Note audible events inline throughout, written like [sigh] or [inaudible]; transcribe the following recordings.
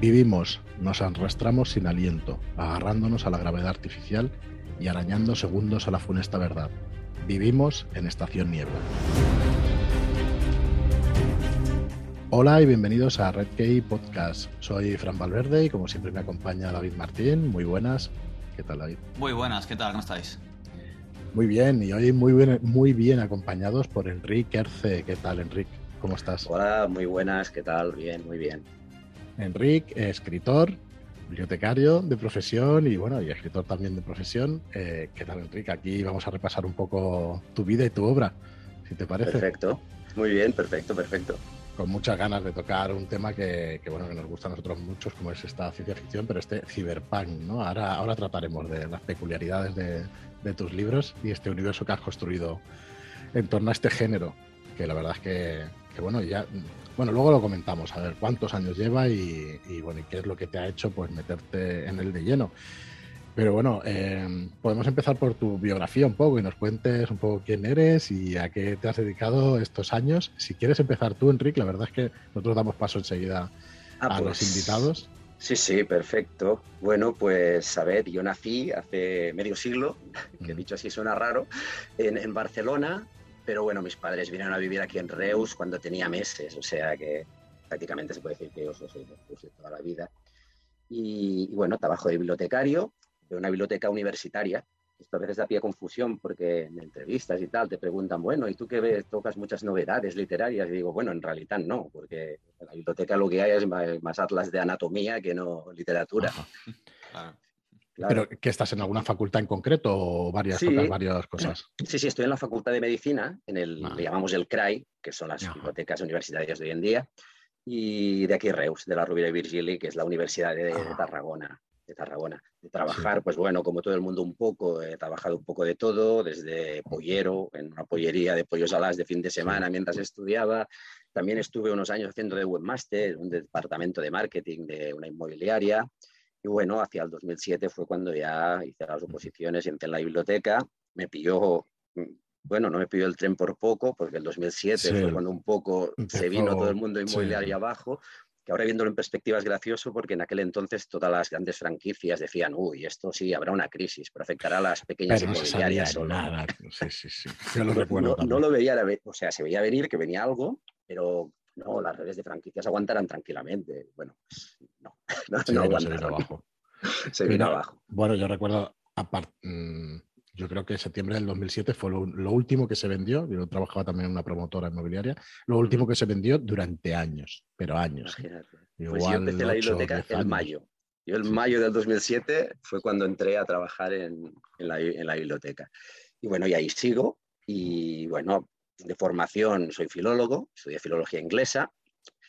Vivimos, nos arrastramos sin aliento, agarrándonos a la gravedad artificial y arañando segundos a la funesta verdad. Vivimos en Estación Niebla. Hola y bienvenidos a Red Key Podcast. Soy Fran Valverde y como siempre me acompaña David Martín. Muy buenas. ¿Qué tal, David? Muy buenas, ¿qué tal? ¿Cómo estáis? Muy bien, y hoy muy bien, muy bien acompañados por Enrique Erce. ¿Qué tal, Enrique? ¿Cómo estás? Hola, muy buenas, ¿qué tal? Bien, muy bien. Enrique, escritor, bibliotecario de profesión y bueno, y escritor también de profesión. Eh, ¿Qué tal, Enrique? Aquí vamos a repasar un poco tu vida y tu obra, si te parece. Perfecto, muy bien, perfecto, perfecto. Con muchas ganas de tocar un tema que, bueno, que nos gusta a nosotros muchos, como es esta ciencia ficción, pero este cyberpunk, ¿no? Ahora, ahora trataremos de las peculiaridades de, de tus libros y este universo que has construido en torno a este género, que la verdad es que, que bueno, ya bueno, luego lo comentamos, a ver cuántos años lleva y, bueno, y qué es lo que te ha hecho pues meterte en el de lleno. Pero bueno, eh, podemos empezar por tu biografía un poco y nos cuentes un poco quién eres y a qué te has dedicado estos años. Si quieres empezar tú, Enrique, la verdad es que nosotros damos paso enseguida ah, a los pues, invitados. Sí, sí, perfecto. Bueno, pues a ver, yo nací hace medio siglo, [laughs] que dicho así suena raro, en, en Barcelona, pero bueno, mis padres vinieron a vivir aquí en Reus cuando tenía meses, o sea que prácticamente se puede decir que yo soy de Reus de toda la vida. Y, bueno, trabajo de bibliotecario de una biblioteca universitaria. Esto a veces da pie a confusión porque en entrevistas y tal te preguntan, bueno, ¿y tú qué ves? Tocas muchas novedades literarias. Y digo, bueno, en realidad no, porque en la biblioteca lo que hay es más atlas de anatomía que no literatura. [laughs] ¿Pero que estás en alguna facultad en concreto o varias, varias cosas? [clears throat] Sí, sí, estoy en la Facultad de Medicina, en el, le llamamos el CRAI, que son las bibliotecas universitarias de hoy en día, y de aquí Reus, de la Rubira y Virgili, que es la Universidad de, ah. Tarragona. De Tarragona. De trabajar, pues bueno, como todo el mundo un poco, he trabajado un poco de todo, desde pollero, en una pollería de pollos alas de fin de semana mientras estudiaba. También estuve unos años haciendo de webmaster, un departamento de marketing de una inmobiliaria. Y bueno, hacia el 2007 fue cuando ya hice las oposiciones y entré en la biblioteca. Me pilló, mm, bueno, no me pilló el tren por poco, porque el 2007 fue cuando un poco se vino todo el mundo inmobiliario abajo, que ahora viéndolo en perspectiva es gracioso porque en aquel entonces todas las grandes franquicias decían, uy, esto sí, habrá una crisis, pero afectará a las pequeñas inmobiliarias. Nada. Sí, sí, sí. [laughs] Yo lo. No, no, lo veía, o sea, se veía venir que venía algo, pero no, las redes de franquicias aguantarán tranquilamente. Bueno, pues, no, [laughs] no, se vino abajo. [laughs] se vino abajo. Bueno, yo recuerdo, mm, yo creo que septiembre del 2007 fue lo, último que se vendió. Yo trabajaba también en una promotora inmobiliaria. Lo último que se vendió durante años, pero años. ¿eh? Igual pues yo empecé la biblioteca en mayo. Yo en mayo del 2007 fue cuando entré a trabajar en, la, en la biblioteca. Y bueno, y ahí sigo. Y bueno, de formación soy filólogo, estudié filología inglesa.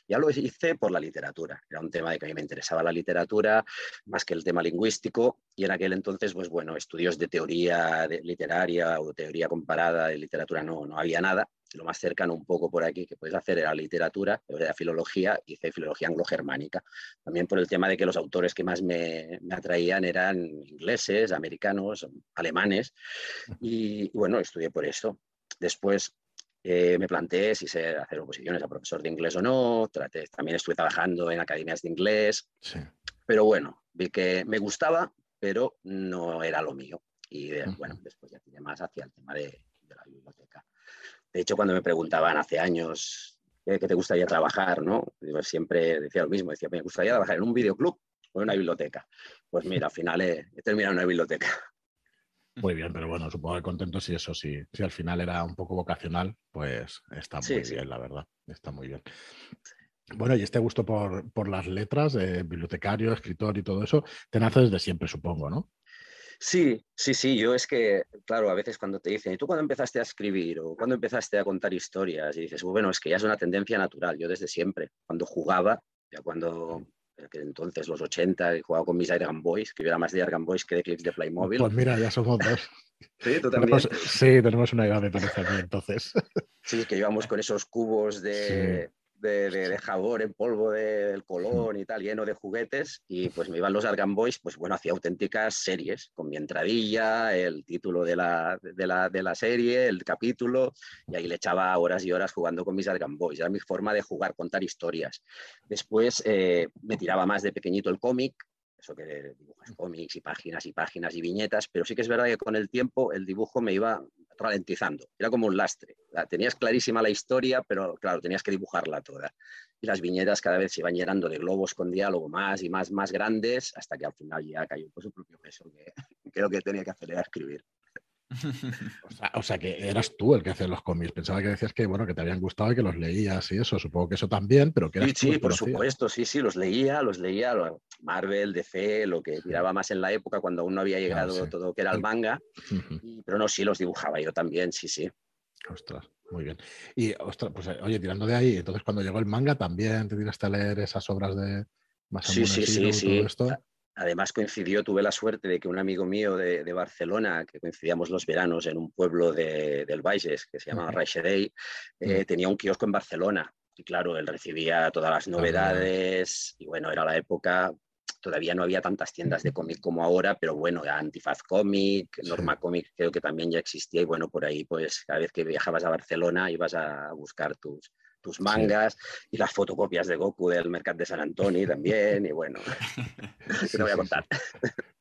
Ya lo hice por la literatura. Era un tema de que a mí me interesaba la literatura más que el tema lingüístico. Y en aquel entonces, pues bueno, estudios de teoría literaria o teoría comparada de literatura no, no había nada. Lo más cercano un poco por aquí que puedes hacer era literatura, era filología, hice filología anglo-germánica. También por el tema de que los autores que más me, me atraían eran ingleses, americanos, alemanes. Y, y bueno, estudié por eso. Después eh, me planteé si sé hacer oposiciones a profesor de inglés o no, también estuve trabajando en academias de inglés, pero bueno, vi que me gustaba, pero no era lo mío. Y eh, bueno, después ya tiré más hacia el tema de, la biblioteca. De hecho, cuando me preguntaban hace años qué te gustaría trabajar, ¿no? siempre decía lo mismo, decía, me gustaría trabajar en un videoclub o en una biblioteca. Pues mira, al final he terminado en una biblioteca. Muy bien, pero bueno, supongo que contento si eso, sí, si al final era un poco vocacional, pues está muy bien, la verdad, está muy bien. Bueno, y este gusto por, las letras, de bibliotecario, escritor y todo eso, te nace desde siempre, supongo, ¿no? Sí, sí, sí, yo es que, claro, a veces cuando te dicen, ¿y tú cuándo empezaste a escribir o cuándo empezaste a contar historias? Y dices, bueno, es que ya es una tendencia natural, yo desde siempre, cuando jugaba, ya cuando que entonces los 80 he jugado con mis Airgun Boys, que yo era más de Airgun Boys que de clips de Playmobil. Pues mira, ya somos dos. [laughs] sí, tú también. sí, tenemos una edad de también, entonces. sí, que íbamos [laughs] con esos cubos de, de, de, jabón en polvo del Colón y tal, lleno de juguetes, y pues me iban los Argan Boys, pues bueno, hacía auténticas series, con mi entradilla, el título de la, de la, de la serie, el capítulo, y ahí le echaba horas y horas jugando con mis Argan Boys, era mi forma de jugar, contar historias. Después eh, me tiraba más de pequeñito el cómic, eso que dibujas cómics y páginas y páginas y viñetas, pero sí que es verdad que con el tiempo el dibujo me iba ralentizando, era como un lastre. Tenías clarísima la historia, pero claro, tenías que dibujarla toda. Y las viñetas cada vez se iban llenando de globos con diálogo más y más, más grandes, hasta que al final ya cayó por su propio peso, que, [laughs] lo que tenía que hacer era escribir. [laughs] O sea, que eras tú el que hacía los cómics. Pensaba que decías que bueno, que te habían gustado y que los leías y eso. Supongo que eso también, pero que Sí, sí, por supuesto, sí, sí, los leía, los leía, Marvel, DC, lo que tiraba más en la época cuando aún no había llegado todo que era el manga. pero no, sí, los dibujaba yo también, sí, sí. Ostras, muy bien. Y ostras, pues eh, oye, tirando de ahí, entonces cuando llegó el manga también te tiraste a leer esas obras de más sí, sí, sí, sí. Esto. Además coincidió, tuve la suerte de que un amigo mío de, Barcelona, que coincidíamos los veranos en un pueblo del Baixes, que se llama Raixerei, eh, tenía un kiosco en Barcelona. Y claro, él recibía todas las novedades y bueno, era la época, todavía no había tantas tiendas de cómic como ahora, pero bueno, Antifaz Comic, Norma Comic creo que también ya existía y bueno, por ahí pues cada vez que viajabas a Barcelona ibas a buscar tus, tus mangas y las fotocopias de Goku del Mercat de San Antonio también, y bueno, [laughs] ¿qué voy a contar?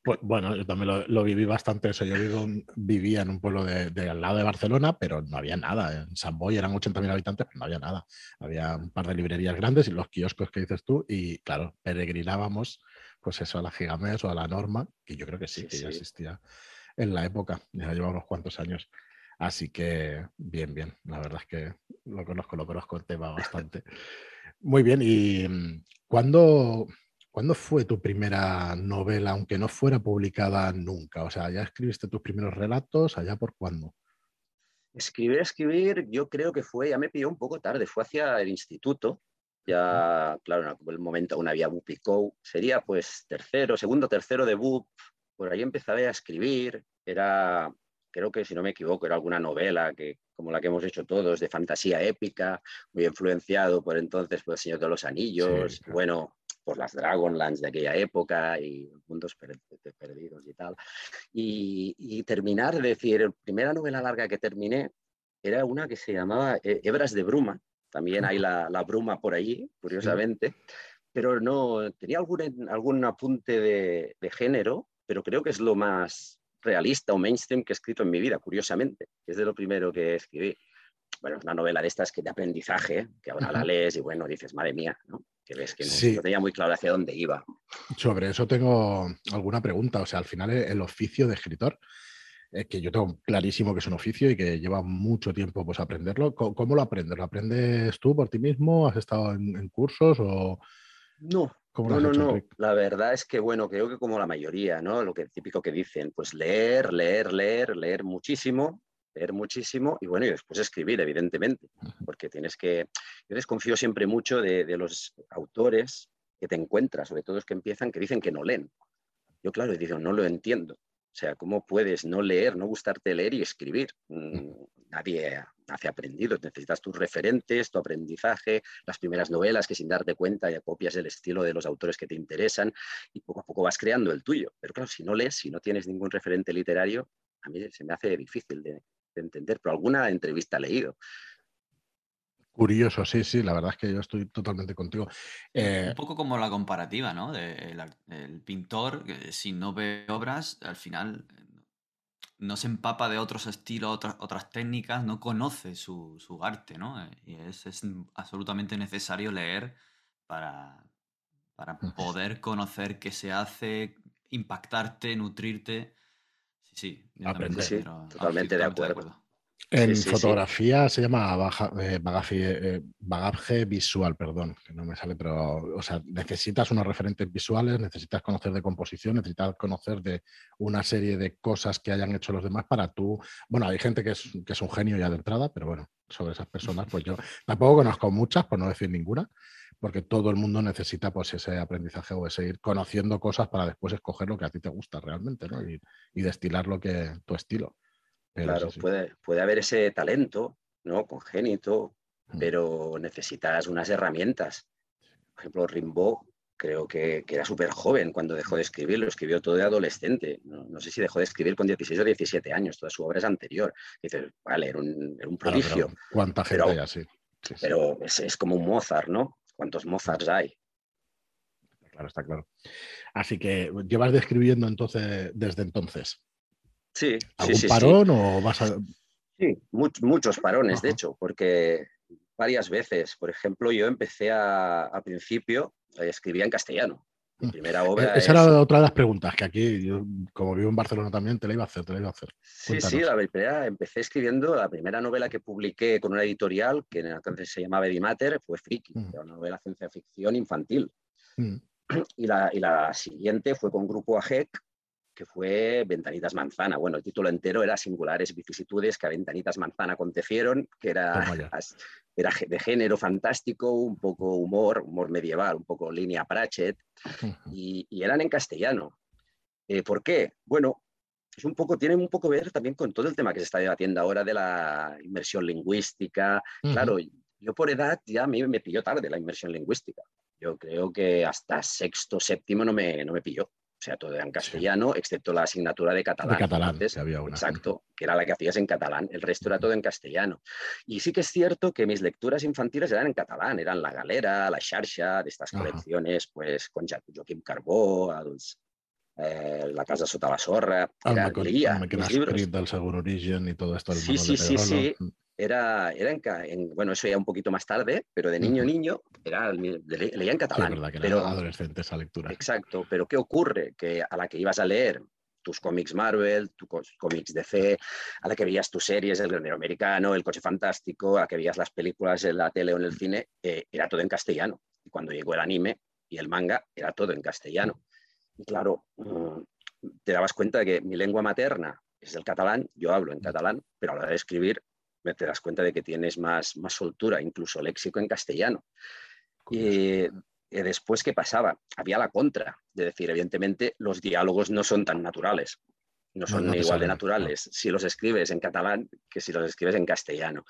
Pues, bueno, yo también lo, viví bastante eso. Yo vivo, vivía en un pueblo de, al lado de Barcelona, pero no había nada. En San Boy eran 80.000 habitantes, pero no había nada. Había un par de librerías grandes y los kioscos que dices tú, y claro, peregrinábamos pues eso a la Gigamés o a la Norma, que yo creo que sí, que ya existía en la época, ya lleva unos cuantos años. Así que bien, bien. La verdad es que lo conozco, lo conozco el tema bastante. Muy bien. ¿Y mm, cuándo, cuándo fue tu primera novela, aunque no fuera publicada nunca? O sea, ¿ya escribiste tus primeros relatos? ¿Allá por cuándo? Escribir, escribir, yo creo que fue, ya me pilló un poco tarde, fue hacia el instituto. Ya, claro, en aquel momento aún había BUP y CO. Sería pues tercero, segundo, tercero de BUP. Por ahí empecé a escribir. Era creo que si no me equivoco, era alguna novela que, como la que hemos hecho todos, de fantasía épica, muy influenciado por entonces por El Señor de los Anillos, bueno, por las Dragonlands de aquella época y Mundos Perdidos y tal. Y, terminar, es decir, la primera novela larga que terminé era una que se llamaba eh, Hebras de Bruma, también hay la, bruma por allí, curiosamente, pero no, tenía algún, algún apunte de, de género, pero creo que es lo más, realista o mainstream que he escrito en mi vida, curiosamente. Es de lo primero que escribí. Bueno, es una novela de estas que de aprendizaje, que ahora la lees y bueno, dices, madre mía, ¿no? que ves que no, tenía muy claro hacia dónde iba. Sobre eso tengo alguna pregunta. O sea, al final el oficio de escritor, es que yo tengo clarísimo que es un oficio y que lleva mucho tiempo pues aprenderlo. ¿Cómo, lo aprendes? ¿Lo aprendes tú por ti mismo? ¿Has estado en, en cursos o...? No, no, no, no. La verdad es que, bueno, creo que como la mayoría, ¿no? Lo que típico que dicen, pues leer, leer, leer, leer muchísimo, leer muchísimo y bueno, y después escribir, evidentemente, porque tienes que... Yo desconfío siempre mucho de, de los autores que te encuentras, sobre todo los que empiezan, que dicen que no leen. Yo, claro, digo, no lo entiendo. O sea, ¿cómo puedes no leer, no gustarte leer y escribir? Nadie hace aprendido. Necesitas tus referentes, tu aprendizaje, las primeras novelas que sin darte cuenta ya copias el estilo de los autores que te interesan y poco a poco vas creando el tuyo. Pero claro, si no lees, si no tienes ningún referente literario, a mí se me hace difícil de, entender, pero alguna entrevista he leído. Curioso, sí, sí, la verdad es que yo estoy totalmente contigo. Eh, un poco como la comparativa, ¿no? De el, pintor, si no ve obras, al final no se empapa de otros estilos, otras, otras técnicas, no conoce su, arte, ¿no? Eh, y es, es, absolutamente necesario leer para, para poder conocer qué se hace, impactarte, nutrirte. Sí, sí, totalmente de acuerdo. En fotografía se llama eh, eh, bagaje, visual, perdón, que no me sale, pero o sea, necesitas unos referentes visuales, necesitas conocer de composición, necesitas conocer de una serie de cosas que hayan hecho los demás para tú. Bueno, hay gente que es, que es un genio ya de entrada, pero bueno, sobre esas personas, pues yo tampoco conozco muchas, por no decir ninguna, porque todo el mundo necesita pues ese aprendizaje o ese ir conociendo cosas para después escoger lo que a ti te gusta realmente, ¿no? Y, y destilar lo que tu estilo claro, Puede, puede haber ese talento, ¿no? Congénito, mm. pero necesitas unas herramientas. Por ejemplo, Rimbaud creo que, era súper joven cuando dejó de escribir, lo escribió todo de adolescente. No, sé si dejó de escribir con 16 o 17 años, toda su obra es anterior. Dices, vale, era un, prodigio. ¿Cuánta gente hay así? pero es, como un Mozart, ¿no? ¿Cuántos Mozarts hay? Claro, está claro. Así que llevas describiendo entonces desde entonces. Sí. ¿Algún parón o vas a.? Sí, muchos parones, de hecho, porque varias veces, por ejemplo, yo empecé a, principio, eh, escribía en castellano. Mi mm. primera e, obra. Esa era otra de las preguntas que aquí, como vivo en Barcelona también, te la iba a hacer, te la iba a hacer. Sí, sí, la primera, empecé escribiendo la primera novela que publiqué con una editorial que entonces se llamaba Edimater, fue Friki, mm. una novela ciencia ficción infantil. Mm. [clears throat] Y, la, y, la, siguiente fue con Grupo AGEC, que fue Ventanitas Manzana. Bueno, el título entero era Singulares vicisitudes que a Ventanitas Manzana acontecieron, que era, era de género fantástico, un poco humor, humor medieval, un poco línea Pratchett, y, eran en castellano. Eh, ¿Por qué? Bueno, es un poco, tiene un poco que ver también con todo el tema que se está debatiendo ahora de la inmersión lingüística. Claro, yo por edad ya a mí me pilló tarde la inmersión lingüística. Yo creo que hasta sexto, séptimo no me, no me pilló. Sea, todo era en castellano, excepto la asignatura de catalán. De catalán, había una. Exacto, que era la que hacías en catalán. El resto era todo en castellano. Y sí que es cierto que mis lecturas infantiles eran en catalán. Eran La Galera, La Xarxa, de estas colecciones, pues con Joaquim Carbó, eh, La Casa Sota la Sorra. Era, leía libros. del Seguro Origen y todo esto. sí, sí, sí, sí. Era, era en, bueno, eso ya un poquito más tarde, pero de niño a niño era, leía en catalán. verdad, que pero, era adolescente esa lectura. Exacto, pero ¿qué ocurre? Que a la que ibas a leer tus cómics Marvel, tus cómics DC, a la que veías tus series, El Granero Americano, El Coche Fantástico, a la que veías las películas en la tele o en el cine, eh, era todo en castellano. Y cuando llegó el anime y el manga, era todo en castellano. Y claro, mm, te dabas cuenta de que mi lengua materna es el catalán, yo hablo en catalán, pero a la hora de escribir te das cuenta de que tienes más, más soltura, incluso léxico en castellano. Y, después, ¿qué pasaba? Había la contra, de decir, evidentemente, los diálogos no son tan naturales, no son igual de naturales si los escribes en catalán que si los escribes en castellano.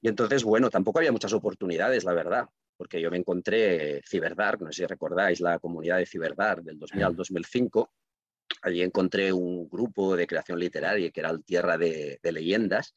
Y entonces, bueno, tampoco había muchas oportunidades, la verdad, porque yo me encontré Ciberdark, no sé si recordáis la comunidad de Ciberdark del 2000 al 2005, allí encontré un grupo de creación literaria que era el Tierra de, de Leyendas.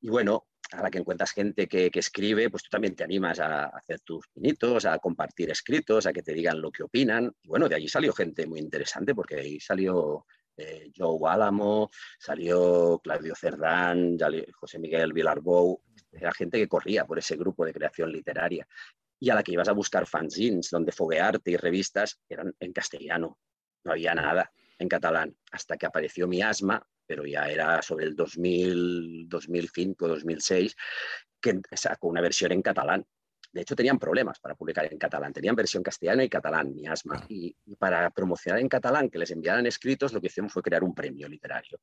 Y bueno, a la que encuentras gente que, escribe, pues tú también te animas a hacer tus pinitos, a compartir escritos, a que te digan lo que opinan. Y bueno, de allí salió gente muy interesante, porque ahí salió eh, Joe Álamo, salió Claudio Cerdán, José Miguel Vilarbou, era gente que corría por ese grupo de creación literaria. Y a la que ibas a buscar fanzines, donde foguearte y revistas eran en castellano, no había nada en catalán, hasta que apareció mi asma pero ya era sobre el 2000, 2005, 2006, que sacó una versión en catalán. De hecho, tenían problemas para publicar en catalán. Tenían versión castellano y catalán, miasma. Y, y para promocionar en catalán, que les enviaran escritos, lo que hicieron fue crear un premio literario.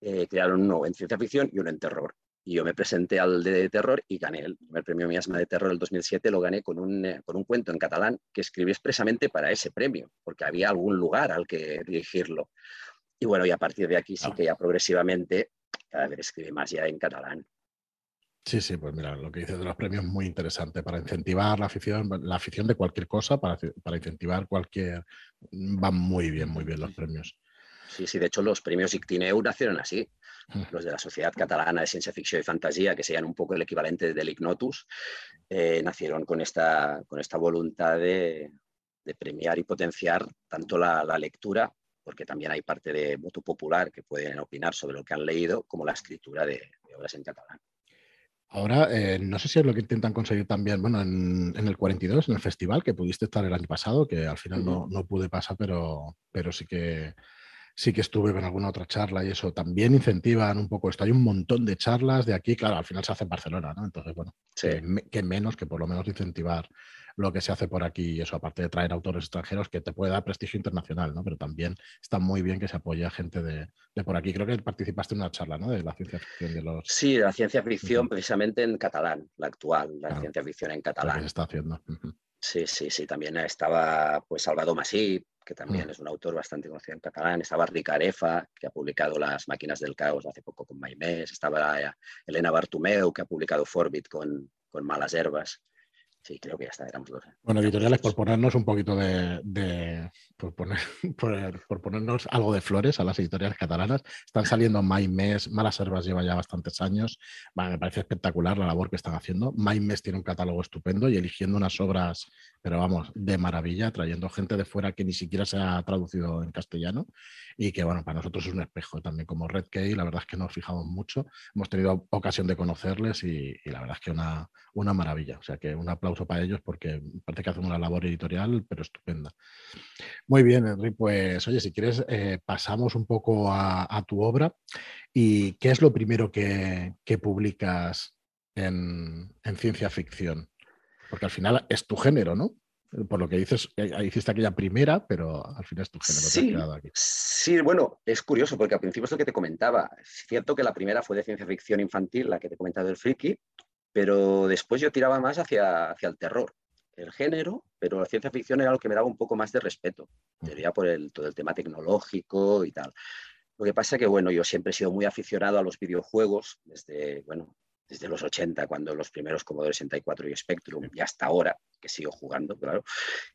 Eh, crearon uno en ciencia ficción y uno en terror. Y yo me presenté al de terror y gané el primer premio Miasma de terror del 2007, lo gané con un, eh, con un cuento en catalán que escribí expresamente para ese premio, porque había algún lugar al que dirigirlo. Y bueno, y a partir de aquí sí que ya progresivamente cada vez escribe más ya en catalán. Sí, sí, pues mira, lo que dices de los premios es muy interesante para incentivar la afición, la afición de cualquier cosa, para, para incentivar cualquier... Van muy bien, muy bien los premios. Sí, sí, de hecho los premios Ictineu nacieron así. Mm. Los de la Sociedad Catalana de Ciencia Ficción y Fantasía, que serían un poco el equivalente del Ignotus, eh, nacieron con esta, con esta voluntad de, de premiar y potenciar tanto la, la lectura porque también hay parte de voto popular que pueden opinar sobre lo que han leído, como la escritura de, obras en catalán. Ahora, eh, no sé si es lo que intentan conseguir también, bueno, en, el 42, en el festival, que pudiste estar el año pasado, que al final no, no, pude pasar, pero, pero sí que sí que estuve con alguna otra charla y eso. También incentivan un poco esto. Hay un montón de charlas de aquí, claro, al final se hace en Barcelona, ¿no? Entonces, bueno, que, menos que por lo menos incentivar lo que se hace por aquí y eso, aparte de traer autores extranjeros que te puede dar prestigio internacional, ¿no? Pero también está muy bien que se apoye a gente de, por aquí. Creo que participaste en una charla, ¿no? De la ciencia ficción de los... Sí, la ciencia ficción precisamente en catalán, la actual, la ciencia ficción en catalán. que se está haciendo. Sí, sí, sí. También estaba pues Salvador Masí, que también mm. es un autor bastante conocido en catalán. Estaba Ricarefa, que ha publicado Las máquinas del caos hace poco con Maimés. Estaba Elena Bartumeu, que ha publicado Forbit con, con Malas Herbas. Sí, creo que ya está, éramos dos. Bueno, editoriales, por ponernos un poquito de. por, poner, [laughs] por, ponernos algo de flores a las editoriales catalanas, están saliendo Mes, Malas Herbas lleva ya bastantes años. me parece espectacular la labor que están haciendo. Mes tiene un catálogo estupendo y eligiendo unas obras, pero vamos, de maravilla, trayendo gente de fuera que ni siquiera se ha traducido en castellano y que, bueno, para nosotros es un espejo también como Red Key. La verdad es que nos fijamos mucho. Hemos tenido ocasión de conocerles y, y la verdad es que una, una maravilla. O sea que un aplauso para ellos porque parece que hacen una labor editorial, pero estupenda. Muy bien, Henry, pues oye, si quieres, eh, pasamos un poco a, tu obra. ¿Y qué es lo primero que, publicas en, ciencia ficción? Porque al final es tu género, ¿no? Por lo que dices, eh, hiciste aquella primera, pero al final es tu género. Sí, aquí. sí, bueno, es curioso porque al principio es lo que te comentaba. Es cierto que la primera fue de ciencia ficción infantil, la que te he comentado del friki, pero después yo tiraba más hacia, hacia el terror, el género, pero la ciencia ficción era lo que me daba un poco más de respeto, diría por el, todo el tema tecnológico y tal. Lo que pasa es que, bueno, yo siempre he sido muy aficionado a los videojuegos, desde, bueno, desde los 80, cuando los primeros Commodore 64 y Spectrum, y hasta ahora, que sigo jugando, claro.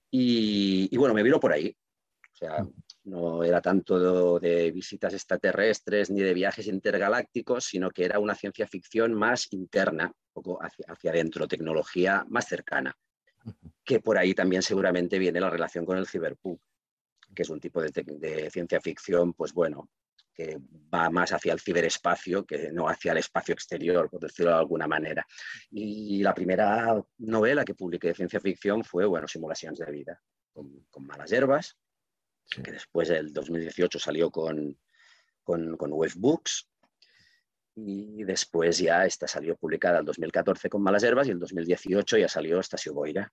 Y, y bueno, me vino por ahí. O sea, no era tanto de, visitas extraterrestres ni de viajes intergalácticos, sino que era una ciencia ficción más interna, un poco hacia, hacia adentro, tecnología más cercana, que por ahí también seguramente viene la relación con el cyberpunk, que es un tipo de, ciencia ficción, pues bueno, que va más hacia el ciberespacio que no hacia el espacio exterior, por decirlo de alguna manera. Y la primera novela que publiqué de ciencia ficción fue, bueno, Simulaciones de Vida, con, con Malas Hierbas, que después del 2018 salió con, con, con Books y después ya esta salió publicada el 2014 con Malas Herbas y el 2018 ya salió Estacio Boira,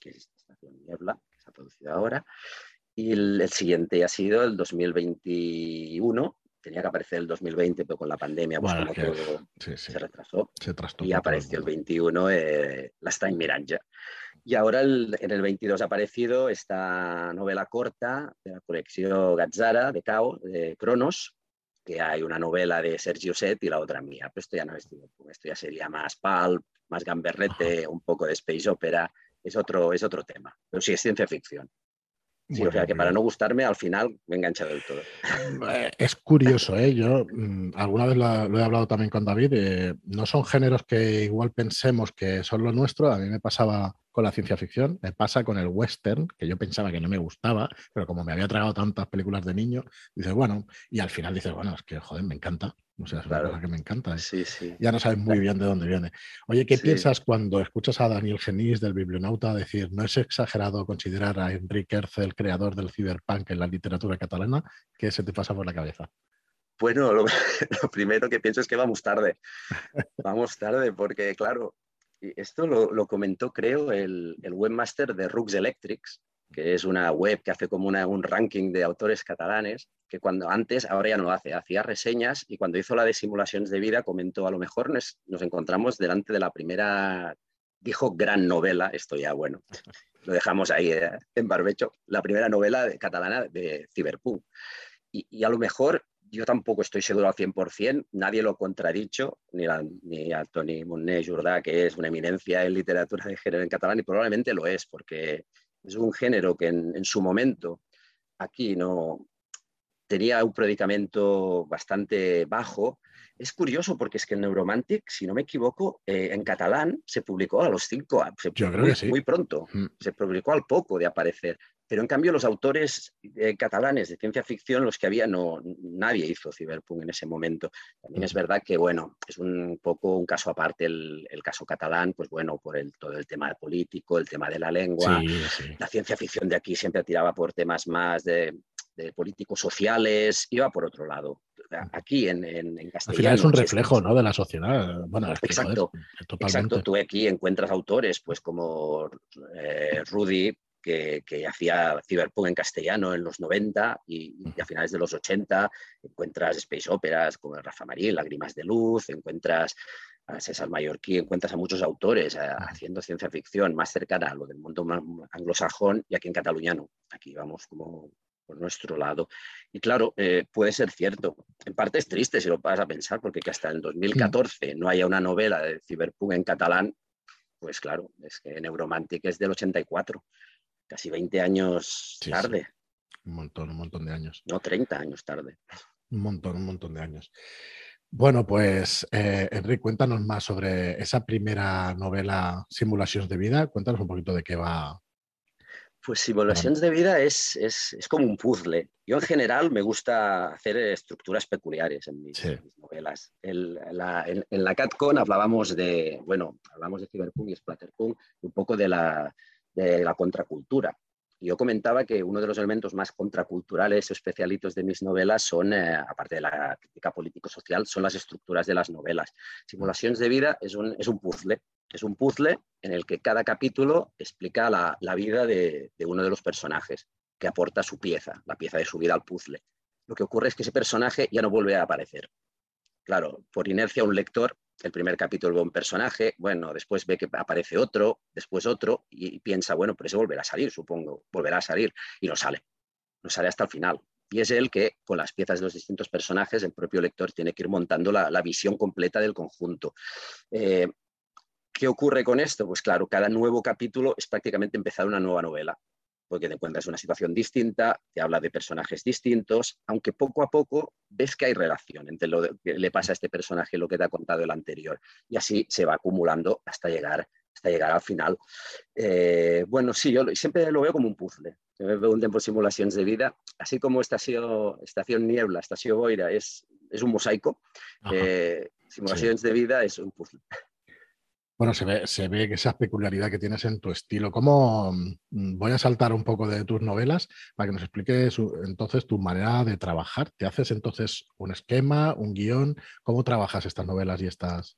que es Estación Niebla, que se ha producido ahora. Y el, siguiente ha sido el 2021, tenía que aparecer el 2020, pero con la pandemia pues como todo se retrasó. y apareció el 21 eh, La Stein Miranja. Y ahora en el 22 ha aparecido esta novela corta de la colección Gazzara de Cao, de Cronos, que hay una novela de Sergio Set y la otra mía. Pero esto ya no es esto ya sería más pulp, más gamberrete, un poco de space opera. Es otro, es otro tema. Pero sí, es ciencia ficción. Sí, o sea que para no gustarme, al final me he enganchado del todo. Eh, es curioso, ¿eh? Yo mm, alguna vez lo, he hablado también con David. Eh, no son géneros que igual pensemos que son lo nuestro. A mí me pasaba con la ciencia ficción, me pasa con el western, que yo pensaba que no me gustaba, pero como me había tragado tantas películas de niño, dices, bueno, y al final dices, bueno, es que, joder, me encanta. O sea, es una cosa que me encanta. ¿eh? Sí, sí. Ya no sabes muy bien de dónde viene. Oye, ¿qué piensas cuando escuchas a Daniel Genís del Biblionauta decir, no es exagerado considerar a Enrique Erce el creador del cyberpunk en la literatura catalana? ¿Qué se te pasa por la cabeza? Bueno, lo, [laughs] primero que pienso es que vamos tarde. Vamos tarde porque, claro, esto lo, comentó, creo, el, webmaster de Rux Electrics, que es una web que hace como un ranking de autores catalanes, que cuando antes, ahora ya no lo hace, hacía reseñas y cuando hizo la de simulaciones de vida comentó, a lo mejor nos, encontramos delante de la primera, dijo gran novela, esto ya bueno, lo dejamos ahí eh, en barbecho, la primera novela catalana de Cyberpunk. y, a lo mejor yo tampoco estoy seguro al 100%, nadie lo ha contradicho, ni, ni a Tony Monet Jordà, que es una eminencia en literatura de género en catalán, y probablemente lo es, porque es un género que en, su momento aquí no tenía un predicamento bastante bajo. Es curioso porque es que el Neuromantic, si no me equivoco, eh, en catalán se publicó a los cinco, se muy, muy pronto, mm. se publicó al poco de aparecer. Pero en cambio los autores eh, catalanes de ciencia ficción, los que había, no, nadie hizo Cyberpunk en ese momento. También es verdad que, bueno, es un poco un caso aparte el, caso catalán, pues bueno, por el, todo el tema político, el tema de la lengua. La ciencia ficción de aquí siempre tiraba por temas más de, políticos sociales, iba por otro lado. Aquí en, en, en Castellano. Al final es un reflejo ¿no? de la sociedad. Bueno, exacto, exacto. Tú aquí encuentras autores pues como eh, Rudy, que, hacía Cyberpunk en castellano en los 90 y, a finales de los 80 encuentras space operas como Rafa Marín, Lágrimas de Luz, encuentras a César Mallorquí, encuentras a muchos autores eh, haciendo ciencia ficción más cercana a lo del mundo anglosajón y aquí en Cataluña no. Aquí vamos como por nuestro lado. Y claro, eh, puede ser cierto. En parte es triste si lo vas a pensar, porque que hasta en 2014 no haya una novela de Cyberpunk en catalán, Pues claro, es que Neuromantic es del 84, casi 20 años tarde. Un montón, un montón de años. No, 30 años tarde. Un montón, un montón de años. Bueno, pues eh, Enrique, cuéntanos más sobre esa primera novela, Simulaciones de Vida. Cuéntanos un poquito de qué va. Pues Simulaciones de Vida es, es, como un puzzle. Yo en general me gusta hacer estructuras peculiares en mis, novelas. En la, en, la, CatCon hablábamos de, bueno, hablamos de Cyberpunk y Splatterpunk, un poco de la, de la contracultura. Yo comentaba que uno de los elementos más contraculturales o especialitos de mis novelas son, eh, aparte de la crítica político-social, son las estructuras de las novelas. Simulaciones de vida es un, es un puzzle. Es un puzzle en el que cada capítulo explica la, la vida de, de, uno de los personajes, que aporta su pieza, la pieza de su vida al puzzle. Lo que ocurre es que ese personaje ya no vuelve a aparecer. Claro, por inercia un lector el primer capítulo ve un personaje, bueno, después ve que aparece otro, después otro, y piensa, bueno, pero ese volverá a salir, supongo, volverá a salir, y no sale, no sale hasta el final. Y es él que, con las piezas de los distintos personajes, el propio lector tiene que ir montando la, visión completa del conjunto. Eh, ¿Qué ocurre con esto? Pues claro, cada nuevo capítulo es prácticamente empezar una nueva novela porque te encuentras una situación distinta, te habla de personajes distintos, aunque poco a poco ves que hay relación entre lo que le pasa a este personaje y lo que te ha contado el anterior. Y así se va acumulando hasta llegar, hasta llegar al final. Eh, bueno, sí, yo siempre lo veo como un puzzle. me pregunten por simulaciones de vida, así como Estación, estación Niebla, Estación Boira es, es un mosaico, eh, simulaciones de vida es un puzzle. Bueno, se ve, se ve esa peculiaridad que tienes en tu estilo. ¿Cómo mm, voy a saltar un poco de tus novelas para que nos expliques entonces tu manera de trabajar? ¿Te haces entonces un esquema, un guion? ¿Cómo trabajas estas novelas y estas,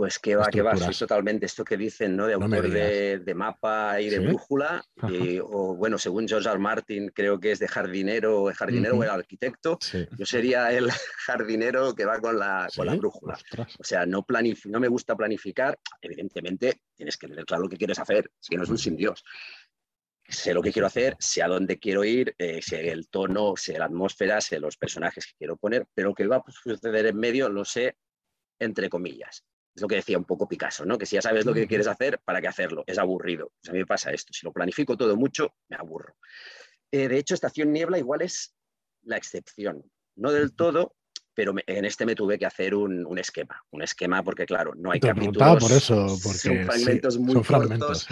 pues que va, que va, sí, totalmente. Esto que dicen, ¿no? De autor de, mapa y de brújula, [laughs] o bueno, según George R. Martin, creo que es de jardinero, jardinero o el arquitecto. Yo sería el [laughs] jardinero que va con la, con la brújula. O sea, no, no me gusta planificar. Evidentemente, tienes que tener claro lo que quieres hacer, si no es un sin Dios. Sé lo que quiero hacer, sé a dónde quiero ir, eh, sé el tono, sé la atmósfera, sé los personajes que quiero poner, pero que va a suceder en medio lo sé entre comillas. Es lo que decía un poco Picasso, ¿no? Que si ya sabes lo que quieres hacer, ¿para qué hacerlo? Es aburrido. A mí me pasa esto. Si lo planifico todo mucho, me aburro. Eh, de hecho, Estación Niebla igual es la excepción. No del todo, pero en este me tuve que hacer un, esquema, un esquema porque claro, no hay capítulos, por eso, porque son fragmentos muy cortos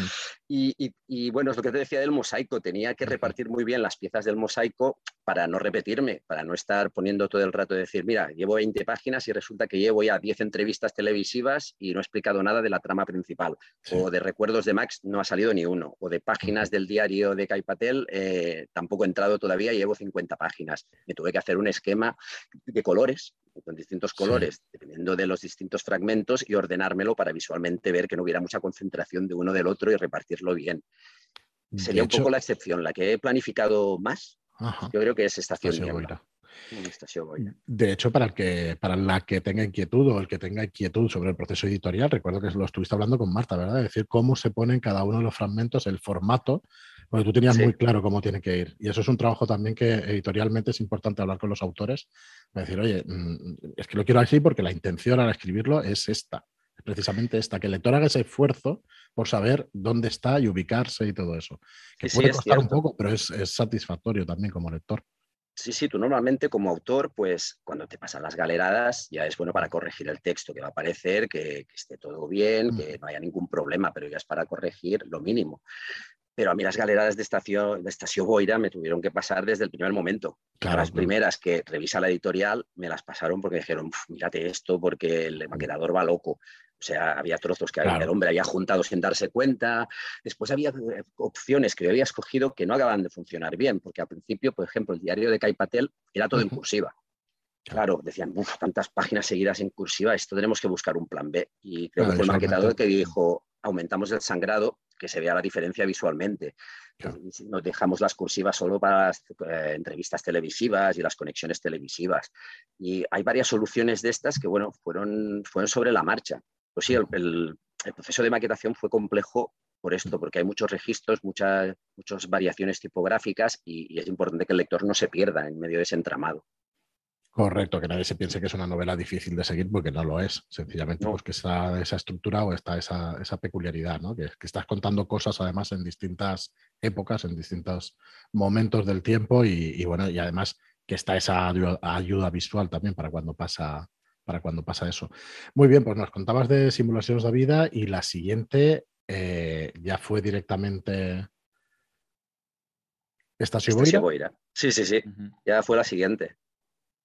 y, bueno, es lo que te decía del mosaico, tenía que repartir muy bien las piezas del mosaico para no repetirme, para no estar poniendo todo el rato de decir, mira, llevo 20 páginas y resulta que llevo ya 10 entrevistas televisivas y no he explicado nada de la trama principal, o de recuerdos de Max no ha salido ni uno, o de páginas del diario de Kai Patel eh, tampoco he entrado todavía y llevo 50 páginas. Me tuve que hacer un esquema de colores con distintos colores, dependiendo de los distintos fragmentos, y ordenármelo para visualmente ver que no hubiera mucha concentración de uno del otro y repartirlo bien. Sería un poco la excepción, la que he planificado más. Yo creo que es Estación De hecho, para, el que, para la que tenga inquietud o el que tenga inquietud sobre el proceso editorial, recuerdo que lo estuviste hablando con Marta, ¿verdad? Es decir, cómo se ponen cada uno de los fragmentos, el formato, porque tú tenías muy claro cómo tiene que ir. Y eso es un trabajo también que editorialmente es importante hablar con los autores. decir, oye, mm, es que lo quiero así porque la intención al escribirlo es esta, precisamente esta, que el lector haga ese esfuerzo por saber dónde está y ubicarse y todo eso. Que puede costar un poco, pero es, satisfactorio también como lector. Sí, sí, tú normalmente como autor, pues cuando te pasan las galeradas ya es bueno para corregir el texto que va a aparecer, que, esté todo bien, mm. que no haya ningún problema, pero ya es para corregir lo mínimo pero a mí las galeradas de estación, de estación Boira me tuvieron que pasar desde el primer momento. las primeras que revisa la editorial me las pasaron porque dijeron, mírate esto porque el maquetador va loco. O sea, había trozos que el hombre había juntado sin darse cuenta. Después había eh, opciones que yo había escogido que no acaban de funcionar bien, porque al principio, por ejemplo, el diario de Caipatel era todo en cursiva. Claro, decían, uff, tantas páginas seguidas en cursiva, esto tenemos que buscar un plan B. Y creo que fue el maquetador que dijo, aumentamos el sangrado que se vea la diferencia visualmente. Nos dejamos las cursivas solo para las eh, entrevistas televisivas y las conexiones televisivas. Y hay varias soluciones de estas que, bueno, fueron, fueron sobre la marcha. Pues sí, el, proceso de maquetación fue complejo por esto, porque hay muchos registros, muchas, muchas variaciones tipográficas y, es importante que el lector no se pierda en medio de ese entramado. Correcto, que nadie se piense que es una novela difícil de seguir porque no lo es. Sencillamente, pues que está esa estructura o está esa, peculiaridad, ¿no? Que, estás contando cosas además en distintas épocas, en distintos momentos del tiempo y, bueno, y además que está esa ayuda, visual también para cuando pasa para cuando pasa eso. Muy bien, pues nos contabas de simulaciones de vida y la siguiente eh, ya fue directamente Estacio Boira. Boira. Sí, sí, sí. Ya fue la siguiente.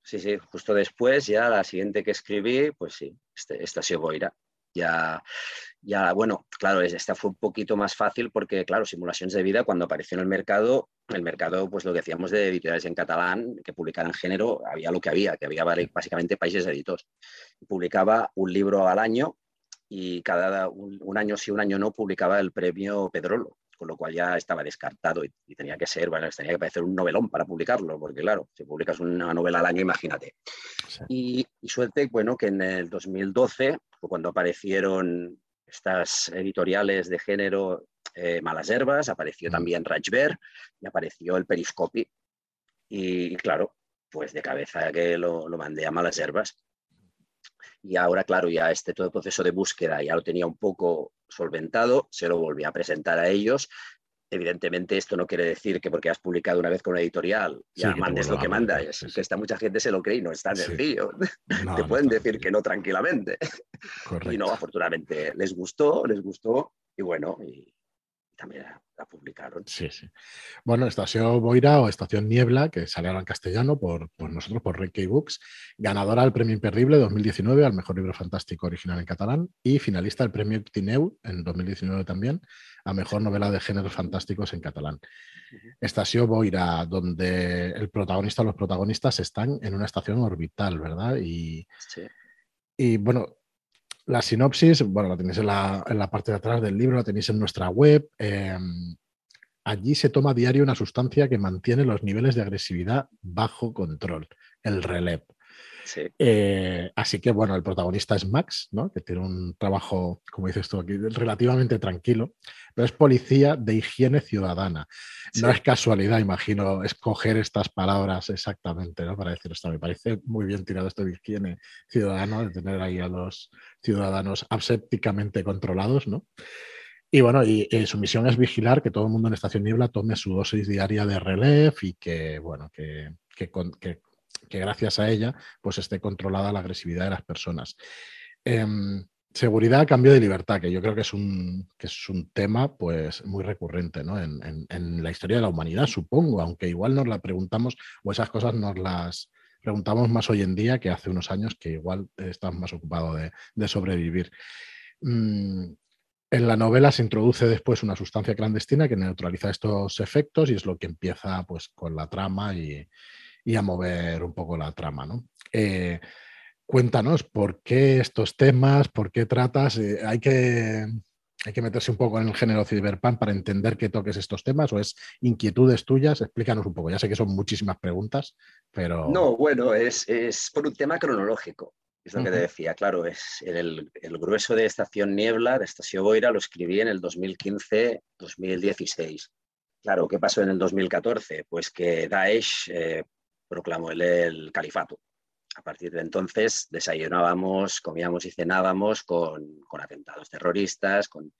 Sí, sí, justo después, ya la siguiente que escribí, pues sí, este, Estacio Boira. Ya, ya, bueno, claro, esta fue un poquito más fácil porque, claro, Simulaciones de Vida, cuando apareció en el mercado, el mercado, pues lo que decíamos de editoriales en catalán, que publicaran género, había lo que había, que había básicamente países editores. Publicaba un libro al año y cada un, año sí, un año no, publicaba el premio Pedrolo, con lo cual ya estaba descartado y, tenía que ser, bueno, tenía que parecer un novelón para publicarlo, porque claro, si publicas una novela al año, imagínate. Y, suerte, bueno, que en el 2012 fue cuando aparecieron estas editoriales de género eh, Malas Herbas, apareció mm. también Rajber y apareció el Periscopi. Y, claro, pues de cabeza que lo, lo mandé a Malas Herbas. Y ahora, claro, ya este todo el proceso de búsqueda ya lo tenía un poco solventado, se lo volví a presentar a ellos. Evidentemente, esto no quiere decir que porque has publicado una vez con una editorial ya mandes lo que manda. Es que está mucha gente se lo cree y no es tan sencillo. Te pueden decir que no tranquilamente. [laughs] Y no, afortunadamente les gustó, les gustó. Y bueno, y, también la publicaron. Sí, sí. Bueno, Estación Boira o Estación Niebla, que sale ahora en castellano por, nosotros, por Reiki Books, ganadora del Premio Imperdible 2019 al Mejor Libro Fantástico Original en Catalán y finalista del Premio Tineu en 2019 también a Mejor Novela de Géneros Fantásticos en Catalán. Estación Boira, donde el protagonista o los protagonistas están en una estación orbital, ¿verdad? Y, sí. y bueno, la sinopsis, bueno, la tenéis en la, parte de atrás del libro, la tenéis en nuestra web. Em, allí se toma a diario una sustancia que mantiene los niveles de agresividad bajo control, el relep. Eh, así que, bueno, el protagonista es Max, ¿no? que tiene un trabajo, como dices tú aquí, relativamente tranquilo, pero es policía de higiene ciudadana. No es casualidad, imagino, escoger estas palabras exactamente ¿no? para decir esto. Me parece muy bien tirado esto de higiene ciudadana, de tener ahí a los ciudadanos asépticamente controlados, ¿no? Y bueno, y, eh, su misión es vigilar que todo el mundo en Estación Niebla tome su dosis diaria de relef y que, bueno, que, que, que que gracias a ella pues esté controlada la agresividad de las personas. Em, seguridad cambio de libertad, que yo creo que es un, que es un tema pues muy recurrente en, la historia de la humanidad, supongo, aunque igual nos la preguntamos o esas cosas nos las preguntamos más hoy en día que hace unos años que igual estamos más ocupados de, sobrevivir. Mm, en la novela se introduce después una sustancia clandestina que neutraliza estos efectos y es lo que empieza pues, con la trama y, y a mover un poco la trama, ¿no? Eh, cuéntanos, ¿por qué estos temas? ¿Por qué tratas? Eh, hay, que, hay que meterse un poco en el género cyberpunk para entender que toques estos temas o es inquietudes tuyas? Explícanos un poco. Ya sé que son muchísimas preguntas, pero... No, bueno, es, por un tema cronológico. Es lo que te decía, claro, es el, grueso de Estación Niebla, de Estación Boira, lo escribí en el 2015-2016. Claro, ¿qué pasó en el 2014? Pues que Daesh eh, proclamó el califato. A partir de entonces desayunábamos, comíamos y cenábamos con, atentados terroristas, con,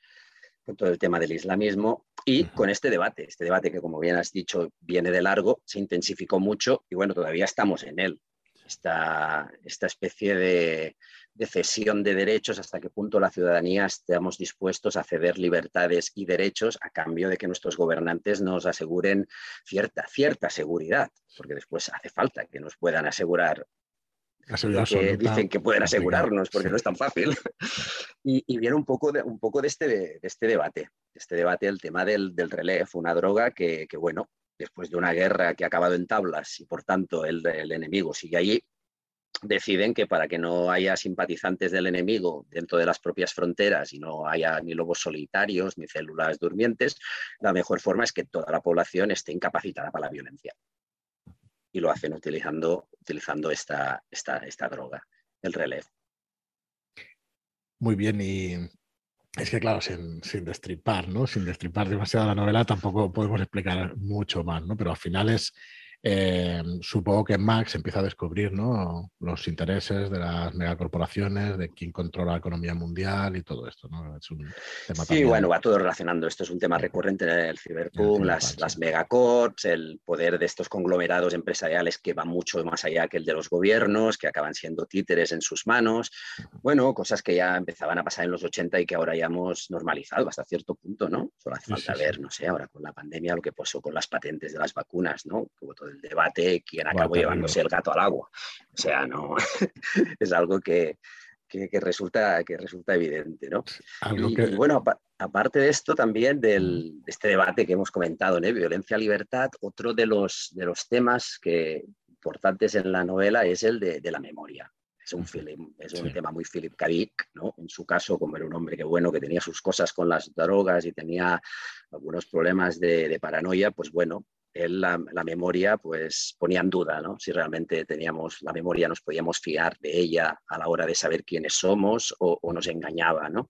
todo el tema del islamismo y con este debate, este debate que como bien has dicho viene de largo, se intensificó mucho y bueno, todavía estamos en él. Esta, esta especie de, de cesión de derechos, hasta qué punto la ciudadanía estamos dispuestos a ceder libertades y derechos a cambio de que nuestros gobernantes nos aseguren cierta, cierta seguridad, porque después hace falta que nos puedan asegurar que dicen que pueden asegurarnos, porque no es tan fácil. [laughs] y, viene un poco de, un poco de, este, de este debate, este debate, el tema del, del una droga que, bueno, después de una guerra que ha acabado en tablas y por tanto el, el enemigo sigue allí, deciden que para que no haya simpatizantes del enemigo dentro de las propias fronteras y no haya ni lobos solitarios ni células durmientes, la mejor forma es que toda la población esté incapacitada para la violencia. Y lo hacen utilizando, utilizando esta, esta, esta droga, el relevo. Muy bien, y es que claro, sin, sin, destripar, ¿no? Sin destripar demasiado la novela tampoco podemos explicar mucho más, ¿no? Pero al final es eh, supongo que Max empieza a descubrir ¿no? los intereses de las megacorporaciones, de quién controla la economía mundial y todo esto. ¿no? Es un tema sí, bueno, va todo relacionando. Esto es un tema recurrente en el ciberpunk, las, las megacorps, el poder de estos conglomerados empresariales que va mucho más allá que el de los gobiernos, que acaban siendo títeres en sus manos. Bueno, cosas que ya empezaban a pasar en los 80 y que ahora ya hemos normalizado hasta cierto punto, ¿no? Solo hace falta ver, no sé, ahora con la pandemia lo que pasó con las patentes de las vacunas, ¿no? Hubo todo el debate quién acabó llevándose el gato al agua. O sea, no, [laughs] es algo que, que, resulta, que resulta evidente, ¿no? y, bueno, aparte de esto también del, de este debate que hemos comentado, ¿no? Violencia-libertad, otro de los, de los temas que, importantes en la novela es el de, de la memoria. Es un, es un tema muy Philip K. Dick, ¿no? En su caso, como era un hombre que bueno, que tenía sus cosas con las drogas y tenía algunos problemas de, de paranoia, pues bueno, él la, memoria pues ponía en duda, ¿no? Si realmente teníamos la memoria, nos podíamos fiar de ella a la hora de saber quiénes somos o, nos engañaba, ¿no?